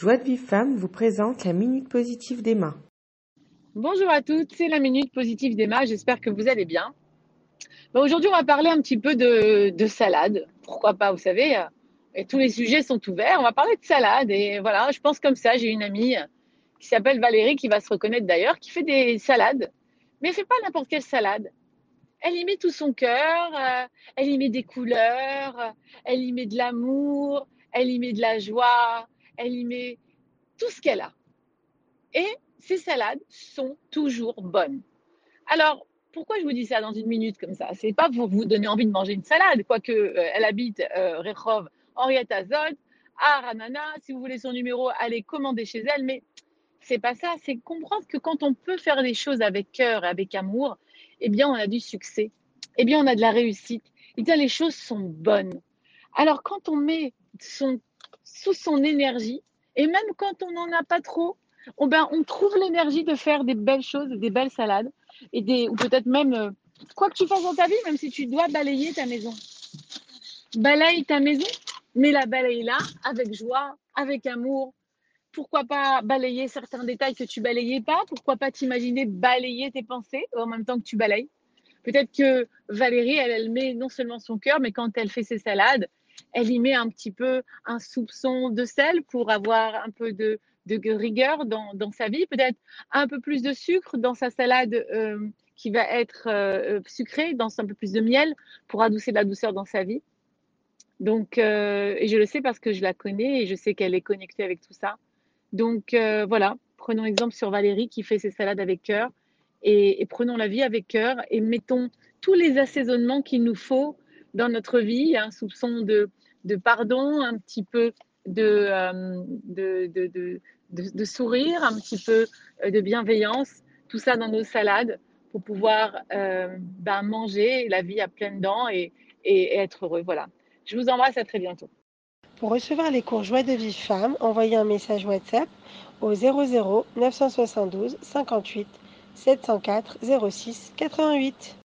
Joie de Vive Femme vous présente la Minute Positive d'Emma. Bonjour à toutes, c'est la Minute Positive d'Emma, j'espère que vous allez bien. Bon, Aujourd'hui, on va parler un petit peu de, de salade. Pourquoi pas, vous savez, tous les sujets sont ouverts. On va parler de salade. Et voilà, je pense comme ça. J'ai une amie qui s'appelle Valérie, qui va se reconnaître d'ailleurs, qui fait des salades. Mais elle fait pas n'importe quelle salade. Elle y met tout son cœur, euh, elle y met des couleurs, elle y met de l'amour, elle y met de la joie, elle y met tout ce qu'elle a. Et ces salades sont toujours bonnes. Alors, pourquoi je vous dis ça dans une minute comme ça? C'est pas pour vous donner envie de manger une salade, quoique euh, elle habite euh, Rehov, Henriette Azot, à Ranana. Si vous voulez son numéro, allez commander chez elle. Mais c'est pas ça. C'est comprendre que quand on peut faire les choses avec cœur et avec amour, eh bien, on a du succès. Eh bien, on a de la réussite. Eh bien, les choses sont bonnes. Alors, quand on met son sous son énergie. Et même quand on n'en a pas trop, on, ben, on trouve l'énergie de faire des belles choses, des belles salades, et des, ou peut-être même, euh, quoi que tu fasses dans ta vie, même si tu dois balayer ta maison. Balaye ta maison, mais la balaye là, avec joie, avec amour. Pourquoi pas balayer certains détails que tu balayais pas? Pourquoi pas t'imaginer balayer tes pensées en même temps que tu balayes? Peut-être que Valérie, elle, elle met non seulement son cœur, mais quand elle fait ses salades, elle y met un petit peu un soupçon de sel pour avoir un peu de, rigueur dans, sa vie, peut-être un peu plus de sucre dans sa salade euh, qui va être euh, sucrée, dans un peu plus de miel pour adoucir la douceur dans sa vie. Donc, euh, et je le sais parce que je la connais et je sais qu'elle est connectée avec tout ça. Donc voilà, prenons exemple sur Valérie qui fait ses salades avec cœur et prenons la vie avec cœur et mettons tous les assaisonnements qu'il nous faut dans notre vie, un soupçon de, de pardon, un petit peu de, euh, de, de, de, sourire, un petit peu euh, de bienveillance, tout ça dans nos salades pour pouvoir euh, ben, manger la vie à pleines dents et, et, être heureux. Voilà. Je vous embrasse, à très bientôt. Pour recevoir les cours Joie de Vie Femme, envoyez un message WhatsApp au 00 972 58 704 06 88.